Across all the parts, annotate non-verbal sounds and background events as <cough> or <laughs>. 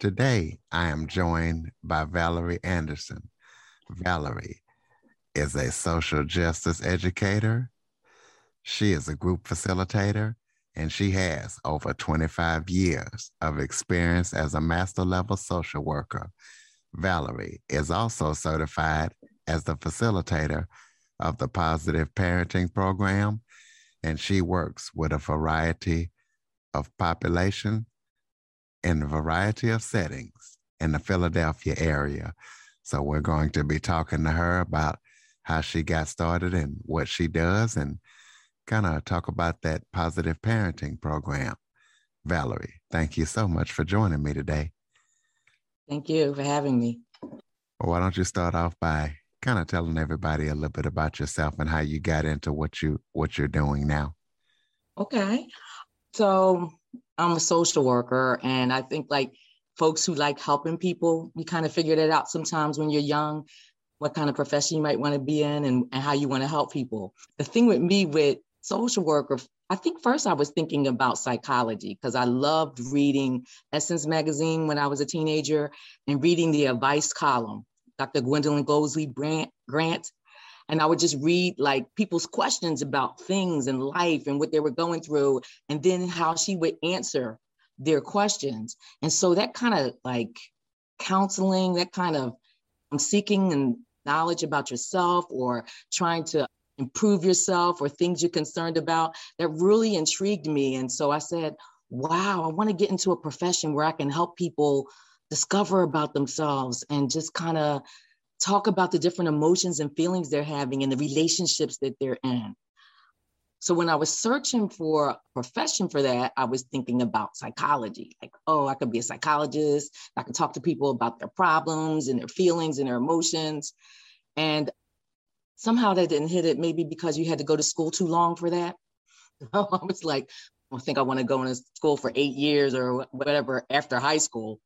Today, I am joined by Valerie Anderson. Valerie is a social justice educator. She is a group facilitator, and she has over 25 years of experience as a master level social worker. Valerie is also certified as the facilitator of the Positive Parenting Program, and she works with a variety of population in a variety of settings in the Philadelphia area. So we're going to be talking to her about how she got started and what she does and kind of talk about that positive parenting program. Valerie, thank you so much for joining me today. Thank you for having me. Well, why don't you start off by kind of telling everybody a little bit about yourself and how you got into what you what you're doing now? Okay. So I'm a social worker, and I think like folks who like helping people, you kind of figure that out sometimes when you're young, what kind of profession you might want to be in and, and how you want to help people. The thing with me with social worker, I think first I was thinking about psychology because I loved reading Essence magazine when I was a teenager and reading the advice column. Dr. Gwendolyn Goldsby Grant and I would just read like people's questions about things and life and what they were going through, and then how she would answer their questions. And so that kind of like counseling, that kind of um, seeking and knowledge about yourself or trying to improve yourself or things you're concerned about, that really intrigued me. And so I said, wow, I want to get into a profession where I can help people discover about themselves and just kind of talk about the different emotions and feelings they're having and the relationships that they're in. So when I was searching for a profession for that, I was thinking about psychology. Like, oh, I could be a psychologist. I could talk to people about their problems and their feelings and their emotions. And somehow that didn't hit it, maybe because you had to go to school too long for that. <laughs> I was like, I think I want to go into school for eight years or whatever after high school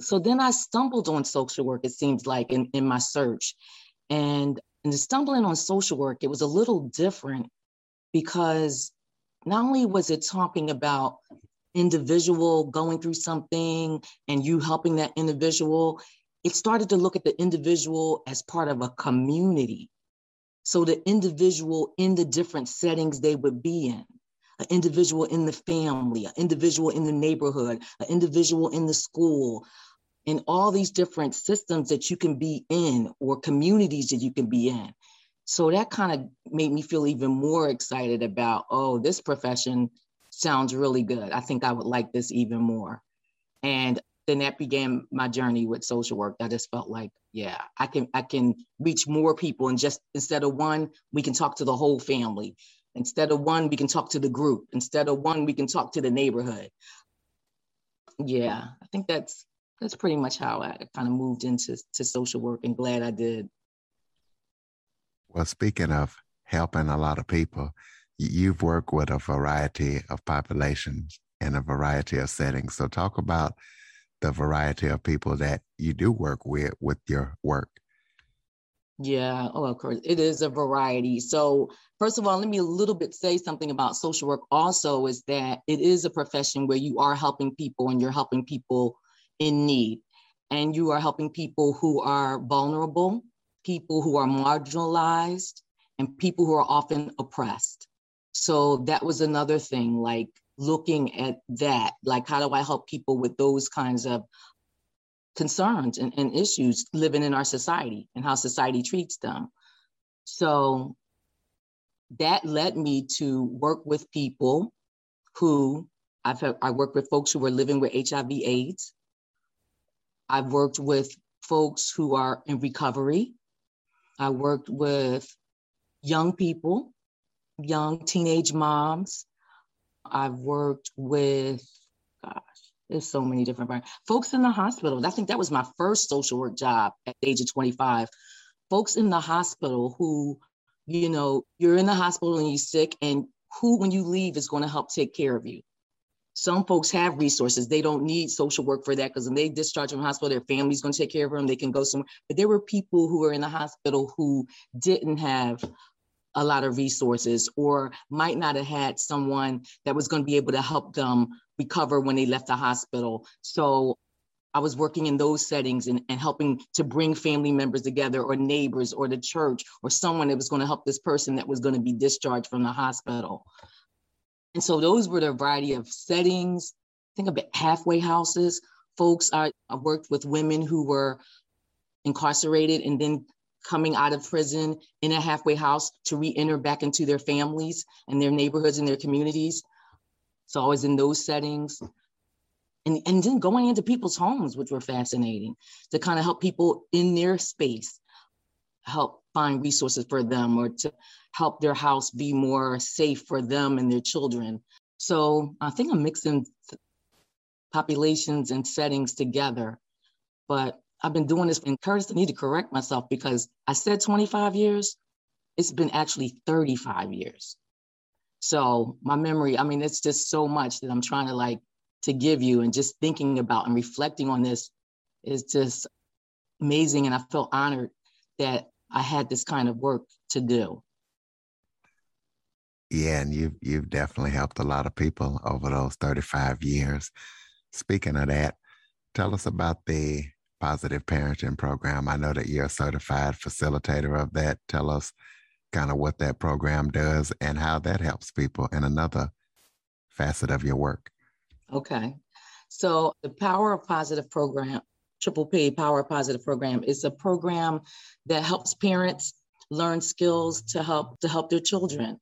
so then I stumbled on social work, it seems like, in, in my search. And in the stumbling on social work, it was a little different because not only was it talking about individual going through something and you helping that individual, it started to look at the individual as part of a community. So the individual in the different settings they would be in an individual in the family, an individual in the neighborhood, an individual in the school, in all these different systems that you can be in or communities that you can be in. So that kind of made me feel even more excited about, oh, this profession sounds really good. I think I would like this even more. And then that began my journey with social work. I just felt like, yeah, I can I can reach more people and just instead of one, we can talk to the whole family. Instead of one, we can talk to the group. Instead of one, we can talk to the neighborhood. Yeah, I think that's that's pretty much how I kind of moved into to social work and glad I did. Well, speaking of helping a lot of people, you've worked with a variety of populations in a variety of settings. So talk about the variety of people that you do work with with your work. Yeah, oh, of course, it is a variety. So, first of all, let me a little bit say something about social work. Also, is that it is a profession where you are helping people and you're helping people in need. And you are helping people who are vulnerable, people who are marginalized, and people who are often oppressed. So that was another thing, like looking at that, like how do I help people with those kinds of concerns and, and issues living in our society and how society treats them. So that led me to work with people who I've I work with folks who are living with HIV AIDS. I've worked with folks who are in recovery. I worked with young people, young teenage moms. I've worked with, there's so many different folks in the hospital. I think that was my first social work job at the age of 25. Folks in the hospital who, you know, you're in the hospital and you're sick, and who, when you leave, is going to help take care of you. Some folks have resources. They don't need social work for that because when they discharge from the hospital, their family's going to take care of them. They can go somewhere. But there were people who were in the hospital who didn't have a lot of resources or might not have had someone that was going to be able to help them recover when they left the hospital. So I was working in those settings and, and helping to bring family members together or neighbors or the church or someone that was going to help this person that was going to be discharged from the hospital. And so those were the variety of settings. Think about halfway houses. Folks, I, I worked with women who were incarcerated and then coming out of prison in a halfway house to re-enter back into their families and their neighborhoods and their communities. So I was in those settings. And, and then going into people's homes, which were fascinating, to kind of help people in their space, help find resources for them or to help their house be more safe for them and their children. So I think I'm mixing populations and settings together. But I've been doing this, and Curtis, I need to correct myself because I said 25 years. It's been actually 35 years. So my memory, I mean, it's just so much that I'm trying to like to give you and just thinking about and reflecting on this is just amazing. And I feel honored that I had this kind of work to do. Yeah, and you've you've definitely helped a lot of people over those 35 years. Speaking of that, tell us about the positive parenting program. I know that you're a certified facilitator of that. Tell us kind of what that program does and how that helps people in another facet of your work. Okay. So the Power of Positive program, Triple P Power of Positive program is a program that helps parents learn skills to help to help their children.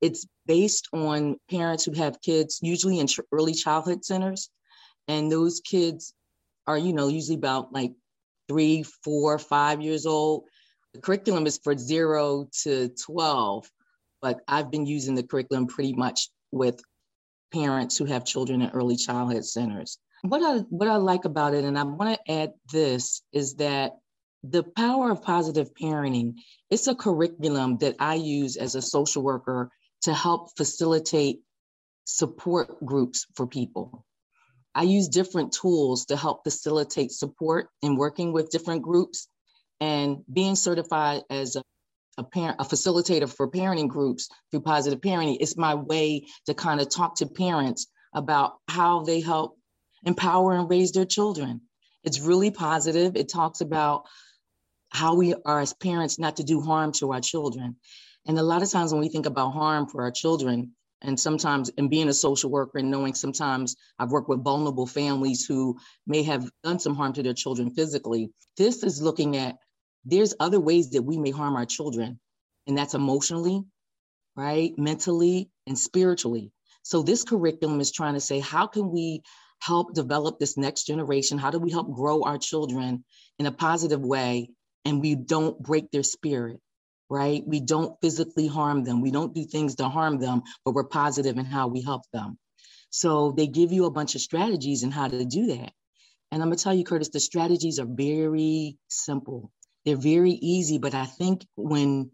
It's based on parents who have kids usually in early childhood centers and those kids are you know usually about like three, four, five years old the curriculum is for zero to 12, but I've been using the curriculum pretty much with parents who have children in early childhood centers. What I, what I like about it, and I want to add this, is that the power of positive parenting, it's a curriculum that I use as a social worker to help facilitate support groups for people. I use different tools to help facilitate support in working with different groups and being certified as a, a parent, a facilitator for parenting groups through positive parenting is my way to kind of talk to parents about how they help empower and raise their children. It's really positive. It talks about how we are as parents not to do harm to our children. And a lot of times when we think about harm for our children, and sometimes and being a social worker and knowing sometimes I've worked with vulnerable families who may have done some harm to their children physically. This is looking at there's other ways that we may harm our children, and that's emotionally, right? Mentally and spiritually. So this curriculum is trying to say, how can we help develop this next generation? How do we help grow our children in a positive way and we don't break their spirit, right? We don't physically harm them. We don't do things to harm them, but we're positive in how we help them. So they give you a bunch of strategies and how to do that. And I'm gonna tell you, Curtis, the strategies are very simple they're very easy, but I think when,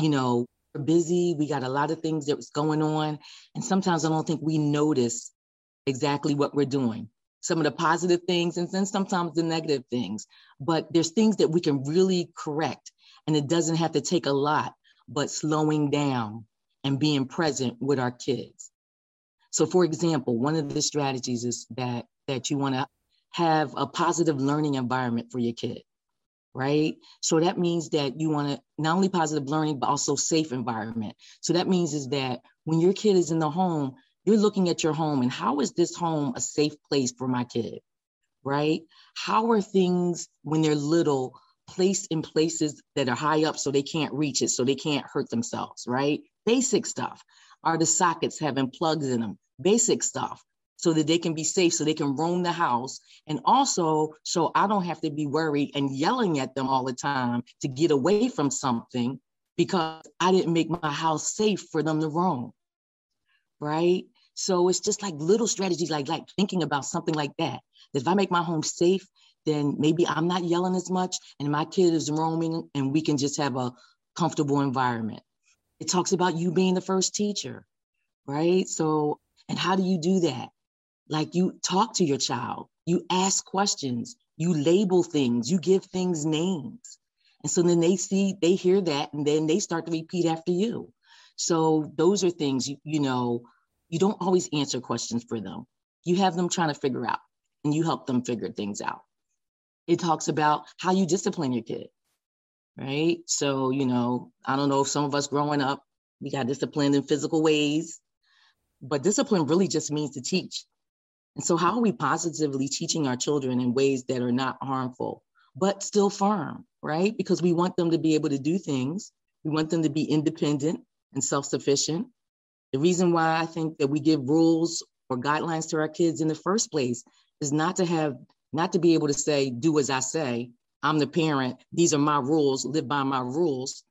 you know, we're busy, we got a lot of things that's going on, and sometimes I don't think we notice exactly what we're doing. Some of the positive things and then sometimes the negative things. But there's things that we can really correct, and it doesn't have to take a lot, but slowing down and being present with our kids. So for example, one of the strategies is that that you want to have a positive learning environment for your kid right? So that means that you want to not only positive learning, but also safe environment. So that means is that when your kid is in the home, you're looking at your home and how is this home a safe place for my kid, right? How are things when they're little placed in places that are high up so they can't reach it, so they can't hurt themselves, right? Basic stuff. Are the sockets having plugs in them? Basic stuff so that they can be safe, so they can roam the house. And also, so I don't have to be worried and yelling at them all the time to get away from something because I didn't make my house safe for them to roam. Right? So it's just like little strategies, like like thinking about something like that. That if I make my home safe, then maybe I'm not yelling as much, and my kid is roaming, and we can just have a comfortable environment. It talks about you being the first teacher, right? So, and how do you do that? Like you talk to your child, you ask questions, you label things, you give things names. And so then they see, they hear that, and then they start to repeat after you. So those are things, you, you know, you don't always answer questions for them. You have them trying to figure out, and you help them figure things out. It talks about how you discipline your kid, right? So, you know, I don't know if some of us growing up, we got disciplined in physical ways, but discipline really just means to teach. And so, how are we positively teaching our children in ways that are not harmful, but still firm, right? Because we want them to be able to do things, we want them to be independent and self sufficient. The reason why I think that we give rules or guidelines to our kids in the first place is not to have, not to be able to say, do as I say. I'm the parent, these are my rules, live by my rules.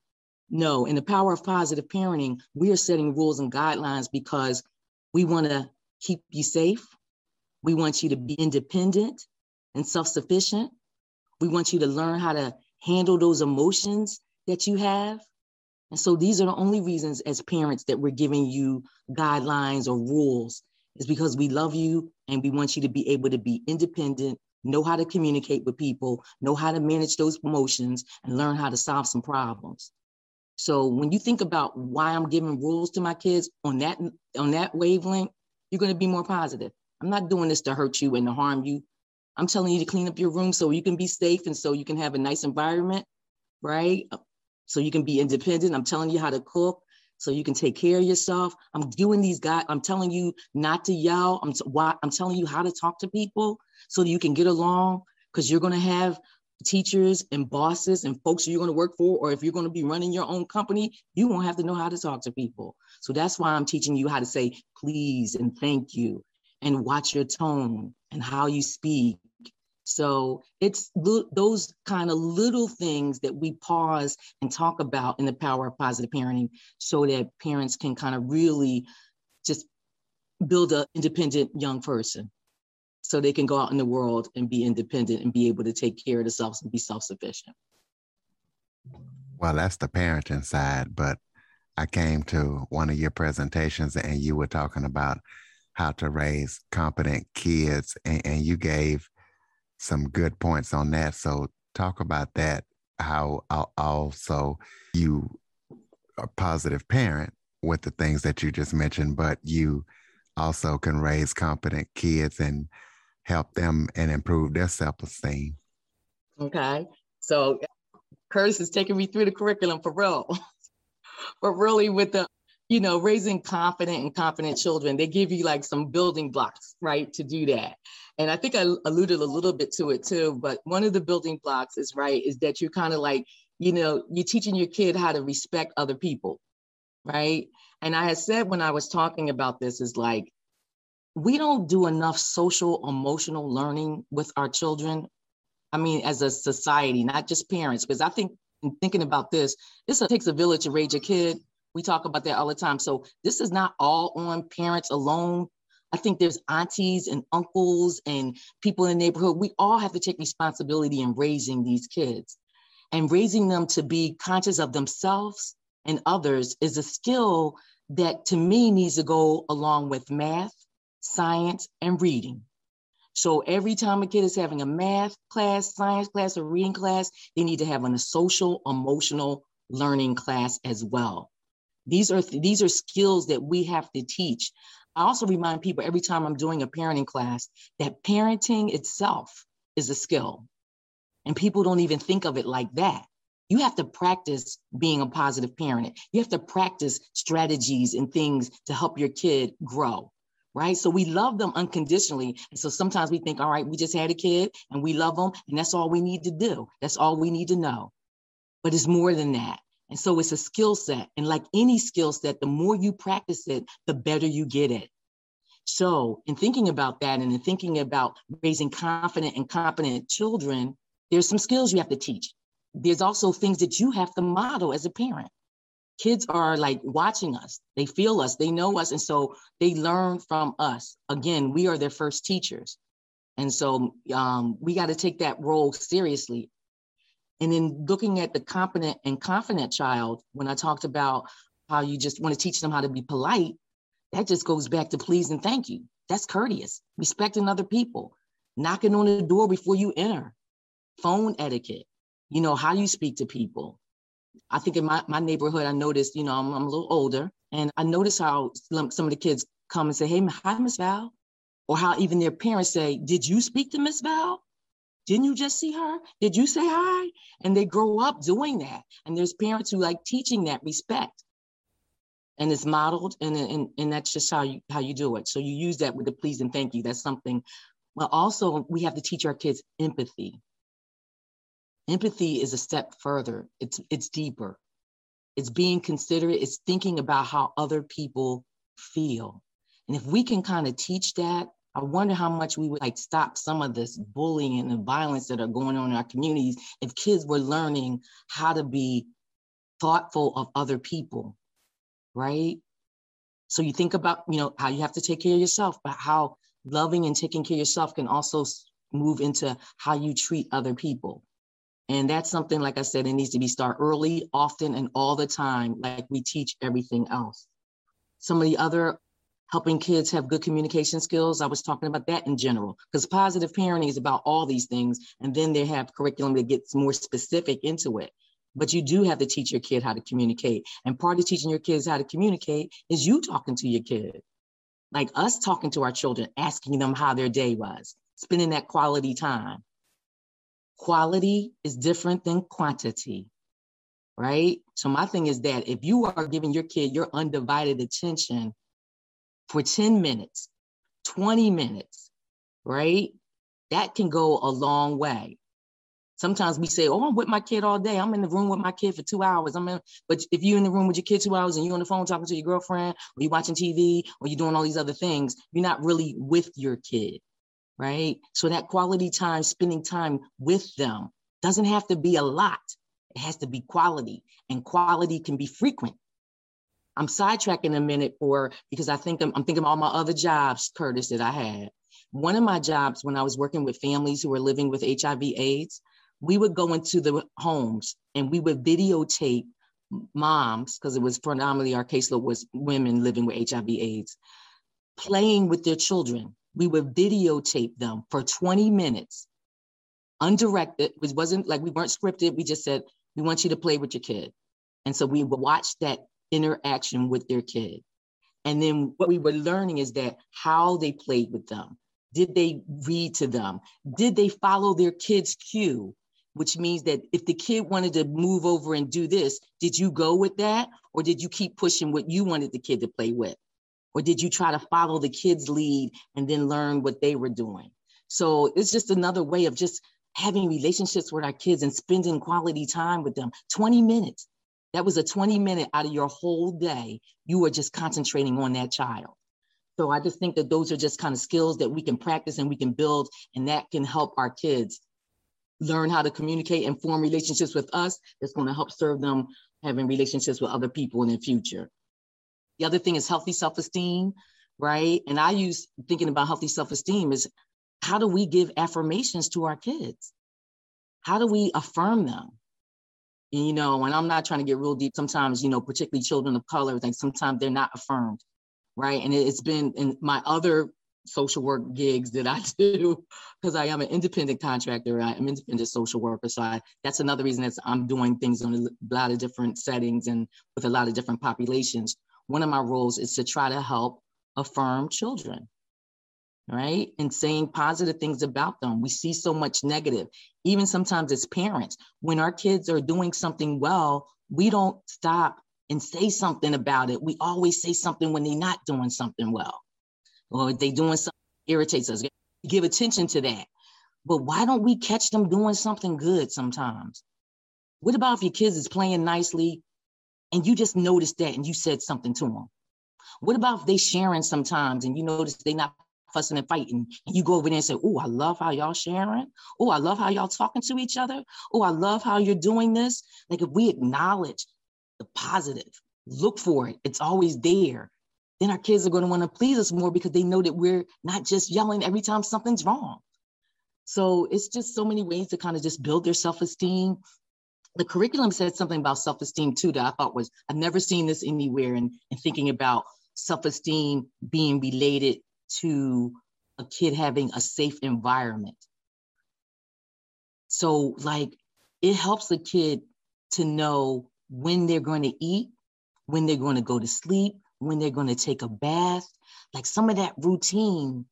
No, in the power of positive parenting, we are setting rules and guidelines because we want to keep you safe, we want you to be independent and self sufficient. We want you to learn how to handle those emotions that you have. And so these are the only reasons as parents that we're giving you guidelines or rules is because we love you and we want you to be able to be independent, know how to communicate with people, know how to manage those emotions and learn how to solve some problems. So when you think about why I'm giving rules to my kids on that on that wavelength, you're going to be more positive. I'm not doing this to hurt you and to harm you. I'm telling you to clean up your room so you can be safe and so you can have a nice environment, right? So you can be independent. I'm telling you how to cook so you can take care of yourself. I'm doing these guys. I'm telling you not to yell. I'm t- why I'm telling you how to talk to people so that you can get along because you're to have teachers and bosses and folks you're going to work for, or if you're going to be running your own company, you won't have to know how to talk to people. So that's why I'm teaching you how to say please and thank you and watch your tone and how you speak. So it's those kind of little things that we pause and talk about in the power of positive parenting so that parents can kind of really just build an independent young person so they can go out in the world and be independent and be able to take care of themselves and be self-sufficient. Well, that's the parenting side, but I came to one of your presentations and you were talking about how to raise competent kids, and, and you gave some good points on that. So talk about that. How also you a positive parent with the things that you just mentioned, but you also can raise competent kids and help them and improve their self-esteem. Okay. So Curtis is taking me through the curriculum for real. <laughs> but really with the you know, raising confident and confident children, they give you like some building blocks, right, to do that. And I think I alluded a little bit to it too, but one of the building blocks is right, is that you're kind of like, you know, you're teaching your kid how to respect other people, right? And I had said when I was talking about this is like, we don't do enough social emotional learning with our children. I mean, as a society, not just parents, because I think in thinking about this, this takes a village to raise a kid we talk about that all the time. So this is not all on parents alone. I think there's aunties and uncles and people in the neighborhood. We all have to take responsibility in raising these kids. And raising them to be conscious of themselves and others is a skill that to me needs to go along with math, science, and reading. So every time a kid is having a math class, science class, or reading class, they need to have a social, emotional learning class as well. These are these are skills that we have to teach. I also remind people every time I'm doing a parenting class that parenting itself is a skill. And people don't even think of it like that. You have to practice being a positive parent. You have to practice strategies and things to help your kid grow, right? So we love them unconditionally. And so sometimes we think, all right, we just had a kid and we love them, and that's all we need to do. That's all we need to know. But it's more than that. And so it's a skill set. And like any skill set, the more you practice it, the better you get it. So, in thinking about that and in thinking about raising confident and competent children, there's some skills you have to teach. There's also things that you have to model as a parent. kids are like watching us they feel us they know us and so they learn from us again we are their first teachers and so um, we got to take that role seriously and then looking at the competent and confident child when i talked about how you just want to teach them how to be polite that just goes back to please and thank you. That's courteous. Respecting other people. Knocking on the door before you enter. Phone etiquette. You know how you speak to people. I think in my, my neighborhood, I noticed, you know, I'm, I'm a little older, and I noticed how some, some of the kids come and say, Hey, hi, Miss Val. Or how even their parents say, Did you speak to Miss Val? Didn't you just see her? Did you say hi? And they grow up doing that. And there's parents who like teaching that respect. And it's modeled, and, and, and that's just how you how you do it. So you use that with the please and thank you. That's something. Well, also we have to teach our kids empathy Empathy is a step further. It's it's deeper. It's being considerate. It's thinking about how other people feel. And if we can kind of teach that, I wonder how much we would like stop some of this bullying and the violence that are going on in our communities if kids were learning how to be thoughtful of other people, right? So you think about, you know, how you have to take care of yourself, but how loving and taking care of yourself can also move into how you treat other people. And that's something, like I said, it needs to be start early, often, and all the time, like we teach everything else. Some of the other helping kids have good communication skills, I was talking about that in general, because positive parenting is about all these things. And then they have curriculum that gets more specific into it. But you do have to teach your kid how to communicate. And part of teaching your kids how to communicate is you talking to your kid. Like us talking to our children, asking them how their day was, spending that quality time quality is different than quantity, right? So my thing is that if you are giving your kid your undivided attention for 10 minutes, 20 minutes, right? That can go a long way. Sometimes we say, "Oh, I'm with my kid all day. I'm in the room with my kid for two hours." I'm in, but if you're in the room with your kid two hours and you're on the phone talking to your girlfriend, or you're watching TV, or you're doing all these other things, you're not really with your kid right? So that quality time, spending time with them doesn't have to be a lot. It has to be quality, and quality can be frequent. I'm sidetracking a minute for because I think I'm, I'm thinking all my other jobs, Curtis, that I had. One of my jobs when I was working with families who were living with HIV/AIDS, we would go into the homes and we would videotape moms because it was predominantly our caseload was women living with HIV/AIDS, playing with their children we would videotape them for 20 minutes, undirected, which wasn't like we weren't scripted. We just said, we want you to play with your kid. And so we would watch that interaction with their kid. And then what we were learning is that how they played with them. Did they read to them? Did they follow their kid's cue? Which means that if the kid wanted to move over and do this, did you go with that? Or did you keep pushing what you wanted the kid to play with? Or did you try to follow the kids' lead and then learn what they were doing? So it's just another way of just having relationships with our kids and spending quality time with them. 20 minutes. That was a 20 minute out of your whole day. You were just concentrating on that child. So I just think that those are just kind of skills that we can practice and we can build, and that can help our kids learn how to communicate and form relationships with us. That's going to help serve them having relationships with other people in the future. The other thing is healthy self esteem, right? And I use thinking about healthy self esteem is how do we give affirmations to our kids? How do we affirm them? And, you know, and I'm not trying to get real deep. Sometimes, you know, particularly children of color, like sometimes they're not affirmed, right? And it's been in my other social work gigs that I <laughs> do because I am an independent contractor. I am independent social worker. So I, that's another reason that I'm doing things on a lot of different settings and with a lot of different populations one of my roles is to try to help affirm children, right? And saying positive things about them. We see so much negative, even sometimes as parents. When our kids are doing something well, we don't stop and say something about it. We always say something when they're not doing something well, or they're doing something irritates us. Give attention to that. But why don't we catch them doing something good sometimes? What about if your kids is playing nicely, and you just noticed that and you said something to them? What about if they sharing sometimes and you notice they not fussing and fighting and you go over there and say, oh, I love how y'all sharing. Oh, I love how y'all talking to each other. Oh, I love how you're doing this. Like if we acknowledge the positive. Look for it. It's always there. Then our kids are going to want to please us more because they know that we're not just yelling every time something's wrong. So it's just so many ways to kind of just build their self-esteem. The curriculum said something about self-esteem too that I thought was, I've never seen this anywhere and in thinking about self-esteem being related to a kid having a safe environment. So like it helps the kid to know when they're going to eat, when they're going to go to sleep, when they're going to take a bath. Like some of that routine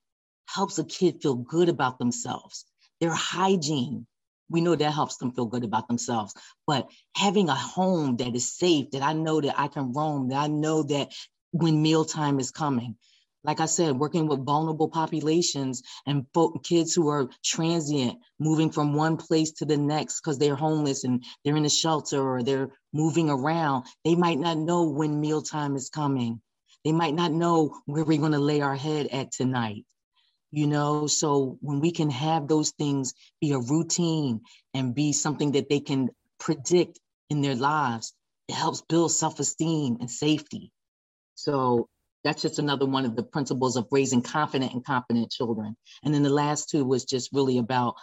helps a kid feel good about themselves. Their hygiene, we know that helps them feel good about themselves. But having a home that is safe, that I know that I can roam, that I know that when mealtime is coming, like I said, working with vulnerable populations and kids who are transient, moving from one place to the next because they're homeless and they're in a shelter or they're moving around. They might not know when mealtime is coming. They might not know where we're going to lay our head at tonight. You know, so when we can have those things be a routine and be something that they can predict in their lives, it helps build self esteem and safety. So that's just another one of the principles of raising confident and competent children. And then the last two was just really about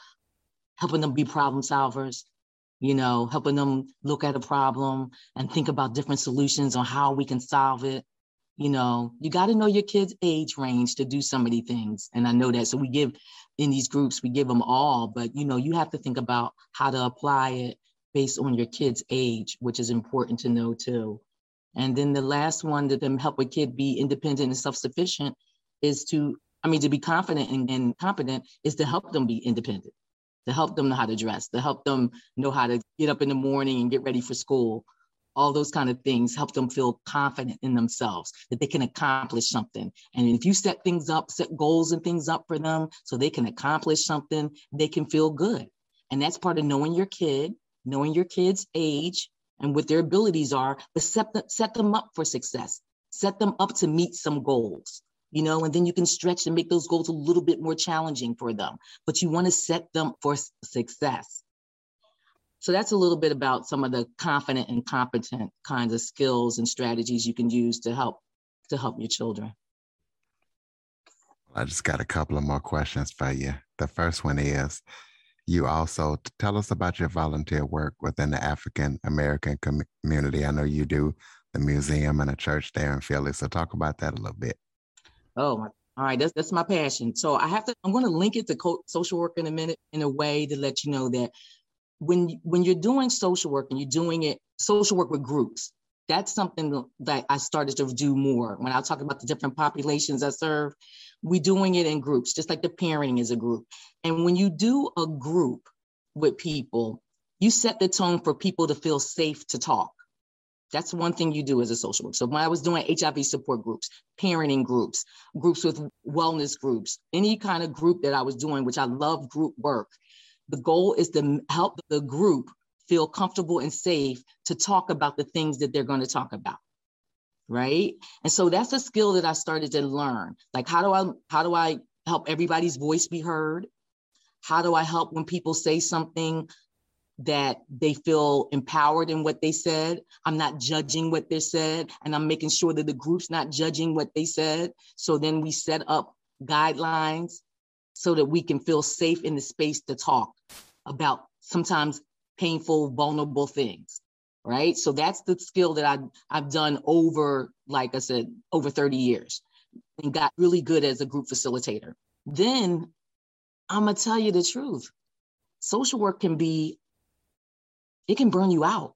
helping them be problem solvers, you know, helping them look at a problem and think about different solutions on how we can solve it. You know, you got to know your kid's age range to do some of these things. And I know that. So we give in these groups, we give them all, but you know, you have to think about how to apply it based on your kid's age, which is important to know too. And then the last one that them help a kid be independent and self-sufficient is to, I mean, to be confident and, and competent is to help them be independent, to help them know how to dress, to help them know how to get up in the morning and get ready for school. All those kind of things help them feel confident in themselves that they can accomplish something. And if you set things up, set goals and things up for them so they can accomplish something, they can feel good. And that's part of knowing your kid, knowing your kid's age, and what their abilities are, but set, them, set them up for success. Set them up to meet some goals, you know, and then you can stretch and make those goals a little bit more challenging for them. But you want to set them for success. So that's a little bit about some of the confident and competent kinds of skills and strategies you can use to help to help your children. I just got a couple of more questions for you. The first one is you also tell us about your volunteer work within the African American community. I know you do the museum and a church there in Philly. So talk about that a little bit. Oh, all right. That's that's my passion. So I have to. I'm going to link it to co- social work in a minute in a way to let you know that when when you're doing social work and you're doing it social work with groups, that's something that I started to do more when I talk about the different populations I serve we're doing it in groups, just like the parenting is a group. And when you do a group with people, you set the tone for people to feel safe to talk. That's one thing you do as a social worker. So when I was doing HIV support groups, parenting groups, groups with wellness groups, any kind of group that I was doing, which I love group work, the goal is to help the group feel comfortable and safe to talk about the things that they're going to talk about right? And so that's a skill that i started to learn. Like how do i how do i help everybody's voice be heard? How do i help when people say something that they feel empowered in what they said? I'm not judging what they said and i'm making sure that the group's not judging what they said. So then we set up guidelines so that we can feel safe in the space to talk about sometimes painful vulnerable things right? So that's the skill that I, I've done over, like I said, over 30 years and got really good as a group facilitator. Then I'm gonna tell you the truth. Social work can be, it can burn you out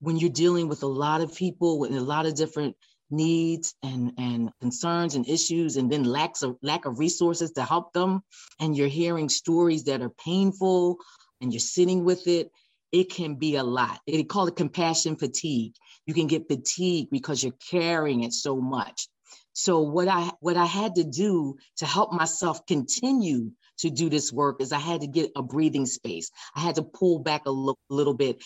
when you're dealing with a lot of people with a lot of different needs and, and concerns and issues, and then lacks of lack of resources to help them. And you're hearing stories that are painful and you're sitting with it it can be a lot. They call it compassion fatigue. You can get fatigued because you're carrying it so much. So what I what I had to do to help myself continue to do this work is I had to get a breathing space. I had to pull back a lo- little bit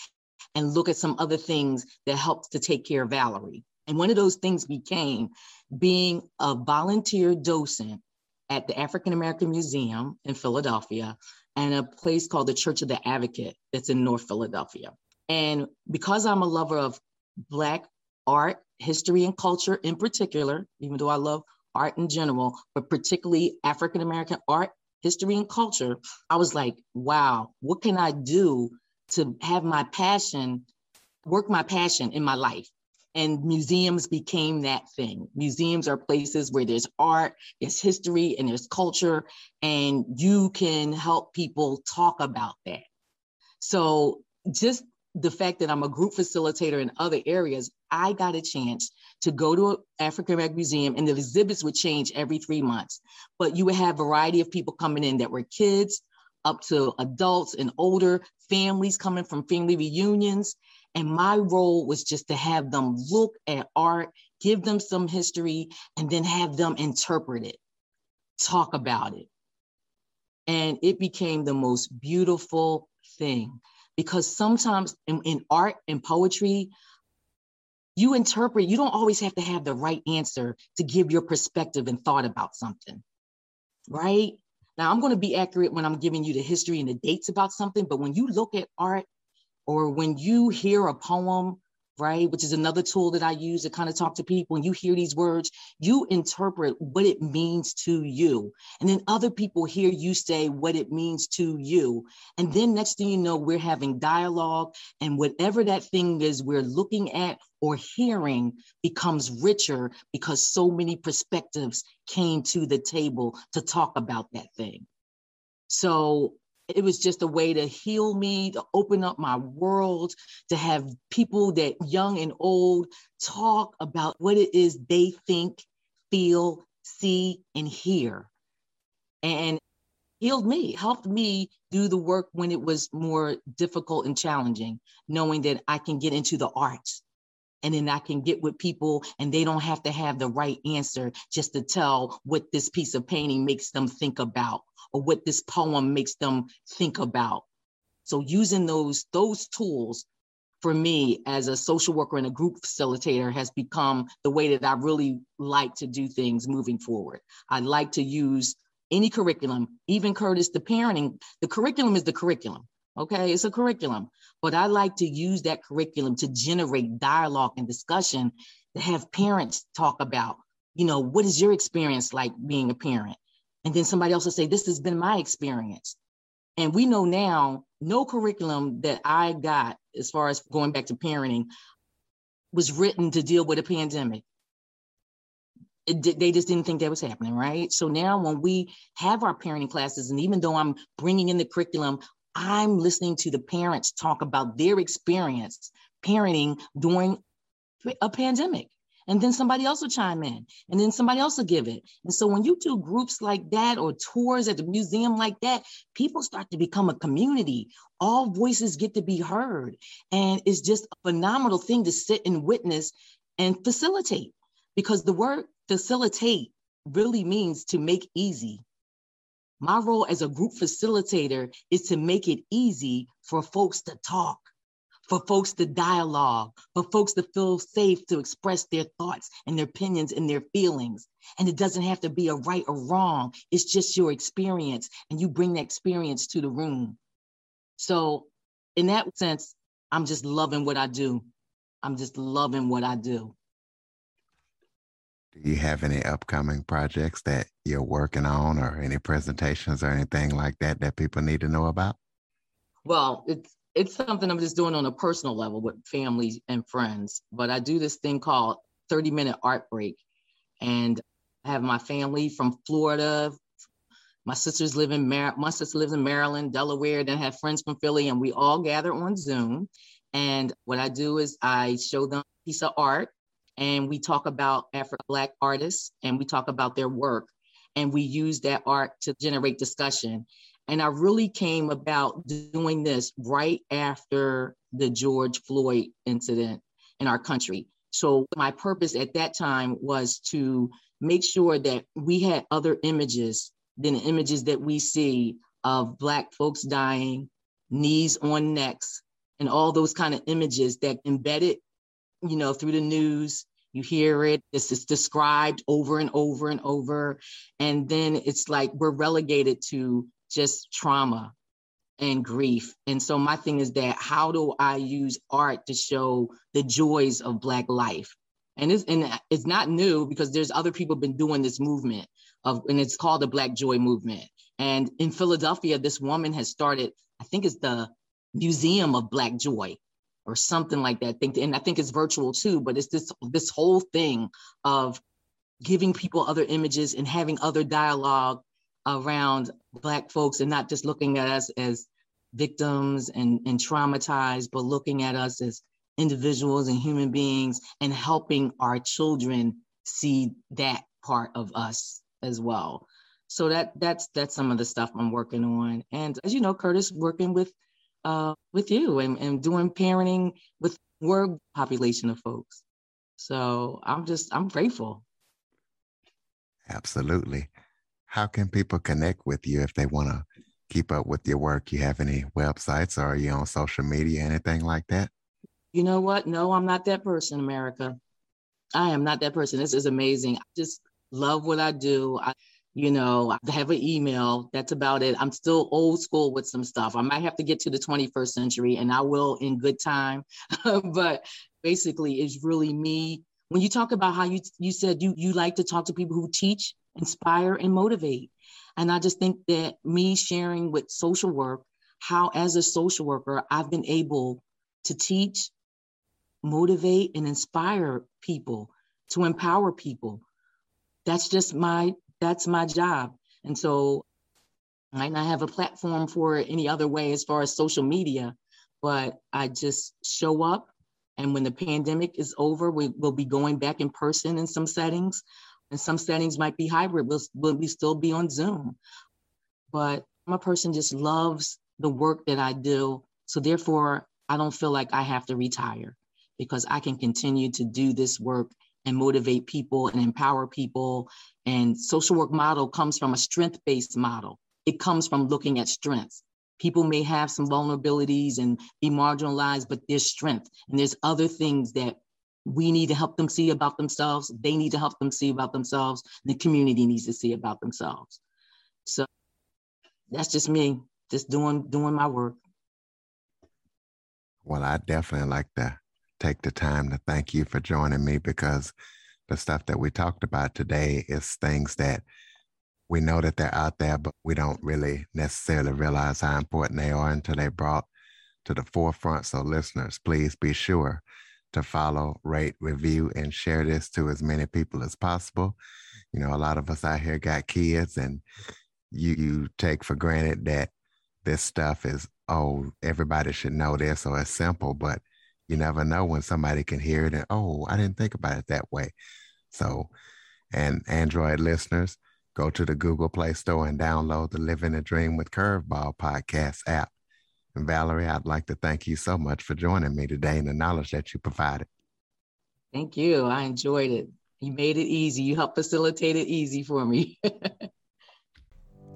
and look at some other things that helped to take care of Valerie. And one of those things became being a volunteer docent at the African American Museum in Philadelphia and a place called the Church of the Advocate that's in North Philadelphia. And because I'm a lover of Black art, history, and culture in particular, even though I love art in general, but particularly African American art, history, and culture, I was like, wow, what can I do to have my passion, work my passion in my life? And museums became that thing. Museums are places where there's art, there's history, and there's culture, and you can help people talk about that. So just the fact that I'm a group facilitator in other areas, I got a chance to go to an African American museum and the exhibits would change every three months. But you would have variety of people coming in that were kids up to adults and older families coming from family reunions. And my role was just to have them look at art, give them some history, and then have them interpret it, talk about it. And it became the most beautiful thing because sometimes in, in art and poetry, you interpret, you don't always have to have the right answer to give your perspective and thought about something, right? Now, I'm going to be accurate when I'm giving you the history and the dates about something, but when you look at art or when you hear a poem right? Which is another tool that I use to kind of talk to people. When you hear these words, you interpret what it means to you. And then other people hear you say what it means to you. And then next thing you know, we're having dialogue, and whatever that thing is we're looking at or hearing becomes richer because so many perspectives came to the table to talk about that thing. So it was just a way to heal me, to open up my world, to have people that young and old talk about what it is they think, feel, see, and hear. And healed me, helped me do the work when it was more difficult and challenging, knowing that I can get into the arts and then I can get with people and they don't have to have the right answer just to tell what this piece of painting makes them think about or what this poem makes them think about. So using those those tools for me as a social worker and a group facilitator has become the way that I really like to do things moving forward. I like to use any curriculum, even Curtis, the parenting, the curriculum is the curriculum. Okay, it's a curriculum, but I like to use that curriculum to generate dialogue and discussion to have parents talk about, you know, what is your experience like being a parent? And then somebody else will say, This has been my experience. And we know now no curriculum that I got, as far as going back to parenting, was written to deal with a pandemic. It, they just didn't think that was happening, right? So now when we have our parenting classes, and even though I'm bringing in the curriculum, I'm listening to the parents talk about their experience parenting during a pandemic. And then somebody else will chime in and then somebody else will give it. And so when you do groups like that or tours at the museum like that people start to become a community. All voices get to be heard. And it's just a phenomenal thing to sit and witness and facilitate because the word facilitate really means to make easy my role as a group facilitator is to make it easy for folks to talk for folks to dialogue, for folks to feel safe to express their thoughts and their opinions and their feelings. And it doesn't have to be a right or wrong, it's just your experience, and you bring that experience to the room. So, in that sense, I'm just loving what I do. I'm just loving what I do. Do you have any upcoming projects that you're working on or any presentations or anything like that that people need to know about? Well, it's it's something I'm just doing on a personal level with family and friends. But I do this thing called 30 minute art break. And I have my family from Florida. My sisters live in Mar- my sister lives in Maryland, Delaware, then I have friends from Philly, and we all gather on Zoom. And what I do is I show them a piece of art and we talk about African Black artists and we talk about their work. And we use that art to generate discussion. And I really came about doing this right after the George Floyd incident in our country. So my purpose at that time was to make sure that we had other images than the images that we see of Black folks dying, knees on necks, and all those kind of images that embedded, you know, through the news. You hear it, this is described over and over and over. And then it's like we're relegated to just trauma. and grief. And so my thing is that how do I use art to show the joys of Black life? And it's and it's not new because there's other people been doing this movement of and it's called the Black Joy movement. And in Philadelphia, this woman has started, I think it's the Museum of Black Joy or something like that. Think And I think it's virtual too, but it's this this whole thing of giving people other images and having other dialogue around Black folks and not just looking at us as victims and, and traumatized, but looking at us as individuals and human beings and helping our children see that part of us as well. So that that's that's some of the stuff I'm working on. And as you know, Curtis working with uh, with you and, and doing parenting with more population of folks. So I'm just I'm grateful. Absolutely. How can people connect with you if they want to keep up with your work? You have any websites or are you on social media, anything like that? You know what? No, I'm not that person, America. I am not that person. This is amazing. I just love what I do. I, you know, I have an email. That's about it. I'm still old school with some stuff. I might have to get to the 21st century and I will in good time. <laughs> but basically, it's really me. When you talk about how you you said you you like to talk to people who teach, inspire, and motivate. And I just think that me sharing with social work, how as a social worker, I've been able to teach, motivate, and inspire people, to empower people. That's just my that's my job. And so I might not have a platform for any other way as far as social media, but I just show up. And when the pandemic is over, we will be going back in person in some settings, and some settings might be hybrid. We'll, will we still be on Zoom. But a person just loves the work that I do. So therefore, I don't feel like I have to retire because I can continue to do this work and motivate people and empower people. And social work model comes from a strength-based model. It comes from looking at strengths. People may have some vulnerabilities and be marginalized, but there's strength. And there's other things that we need to help them see about themselves. They need to help them see about themselves. The community needs to see about themselves. So that's just me, just doing doing my work. Well, I definitely like to take the time to thank you for joining me because the stuff that we talked about today is things that we know that they're out there, but we don't really necessarily realize how important they are until they're brought to the forefront. So, listeners, please be sure to follow, rate, review, and share this to as many people as possible. You know, a lot of us out here got kids, and you, you take for granted that this stuff is, oh, everybody should know this or it's simple, but you never know when somebody can hear it and, oh, I didn't think about it that way. So, and Android listeners, go to the Google Play Store and download the Living a Dream with Curveball podcast app. And Valerie, I'd like to thank you so much for joining me today and the knowledge that you provided. Thank you. I enjoyed it. You made it easy. You helped facilitate it easy for me. <laughs>